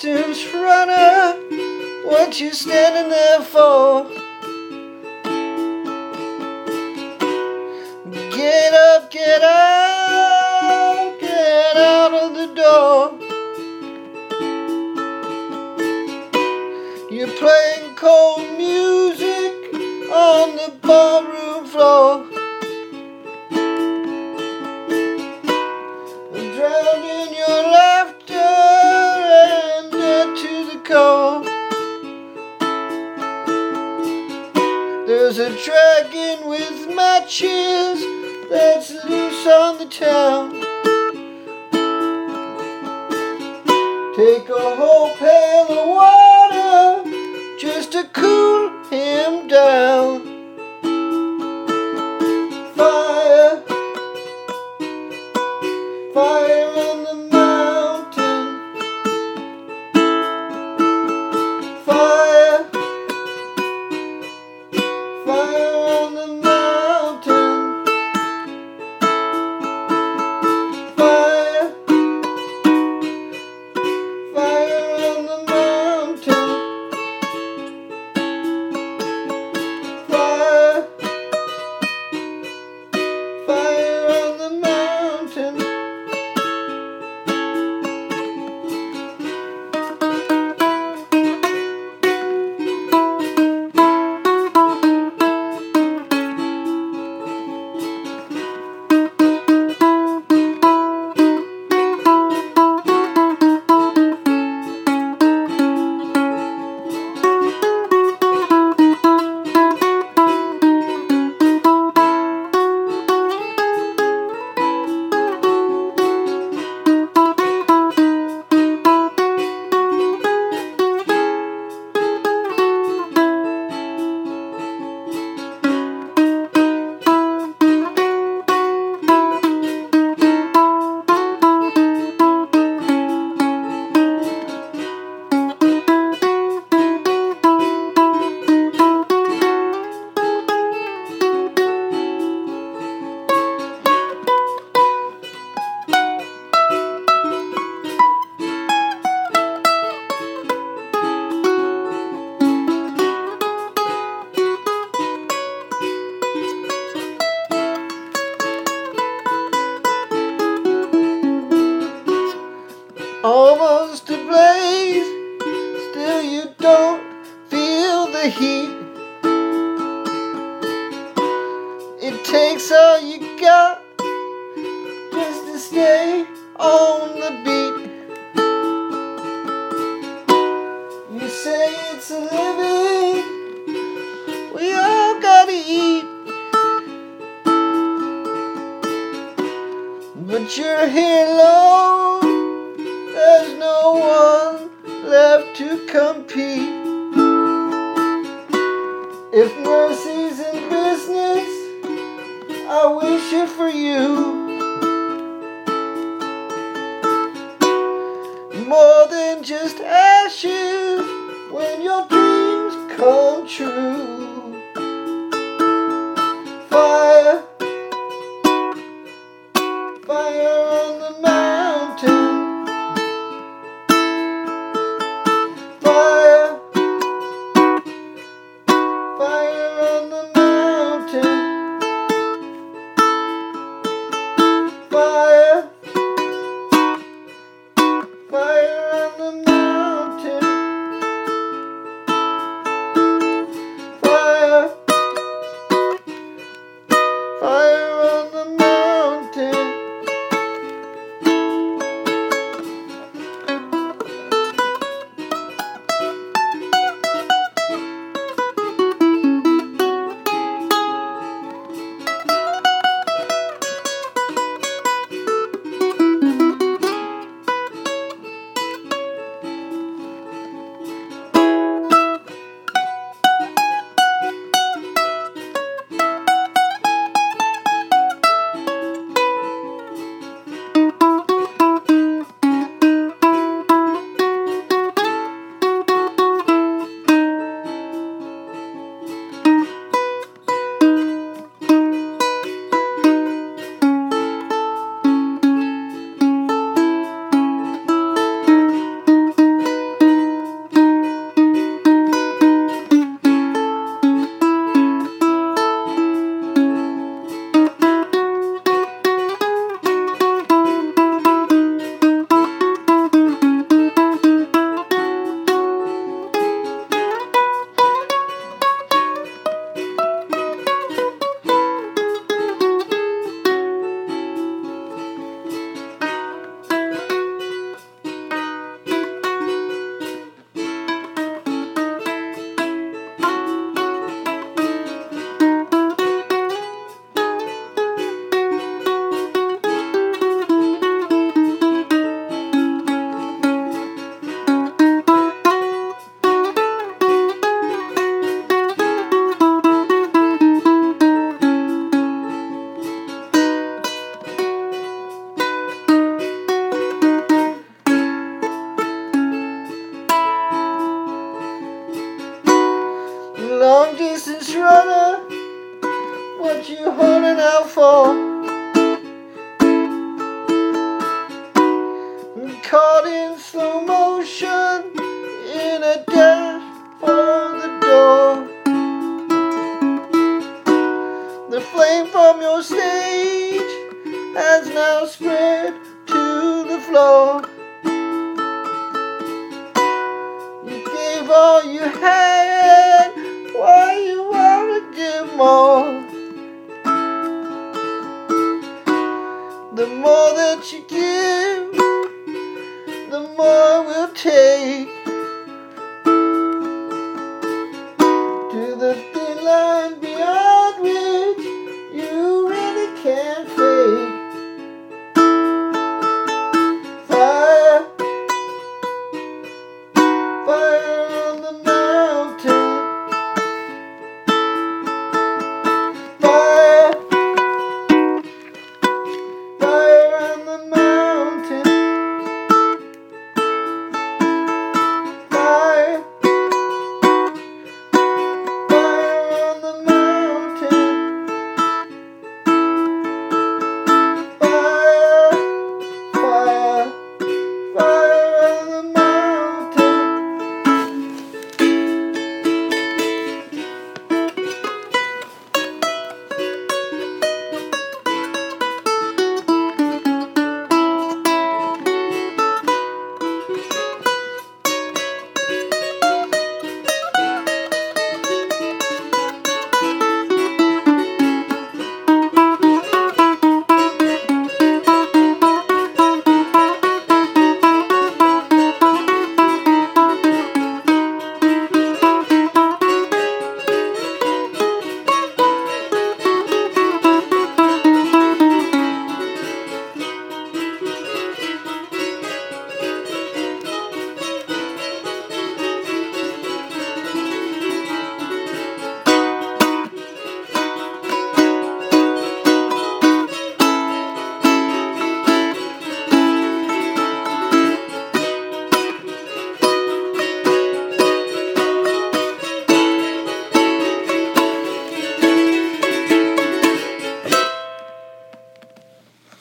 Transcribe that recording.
distance runner, what you standing there for? Matches that's loose on the town. Take a whole pail of water just to cool It takes all you got just to stay on the beat. You say it's a living, we all gotta eat. But you're here alone. There's no one left to compete. If mercy's in business, I wish it for you. More than just ashes when your dreams come true. Caught in slow motion in a dash for the door. The flame from your stage has now spread to the floor. You gave all you had, why you wanna give more? take to the thin line.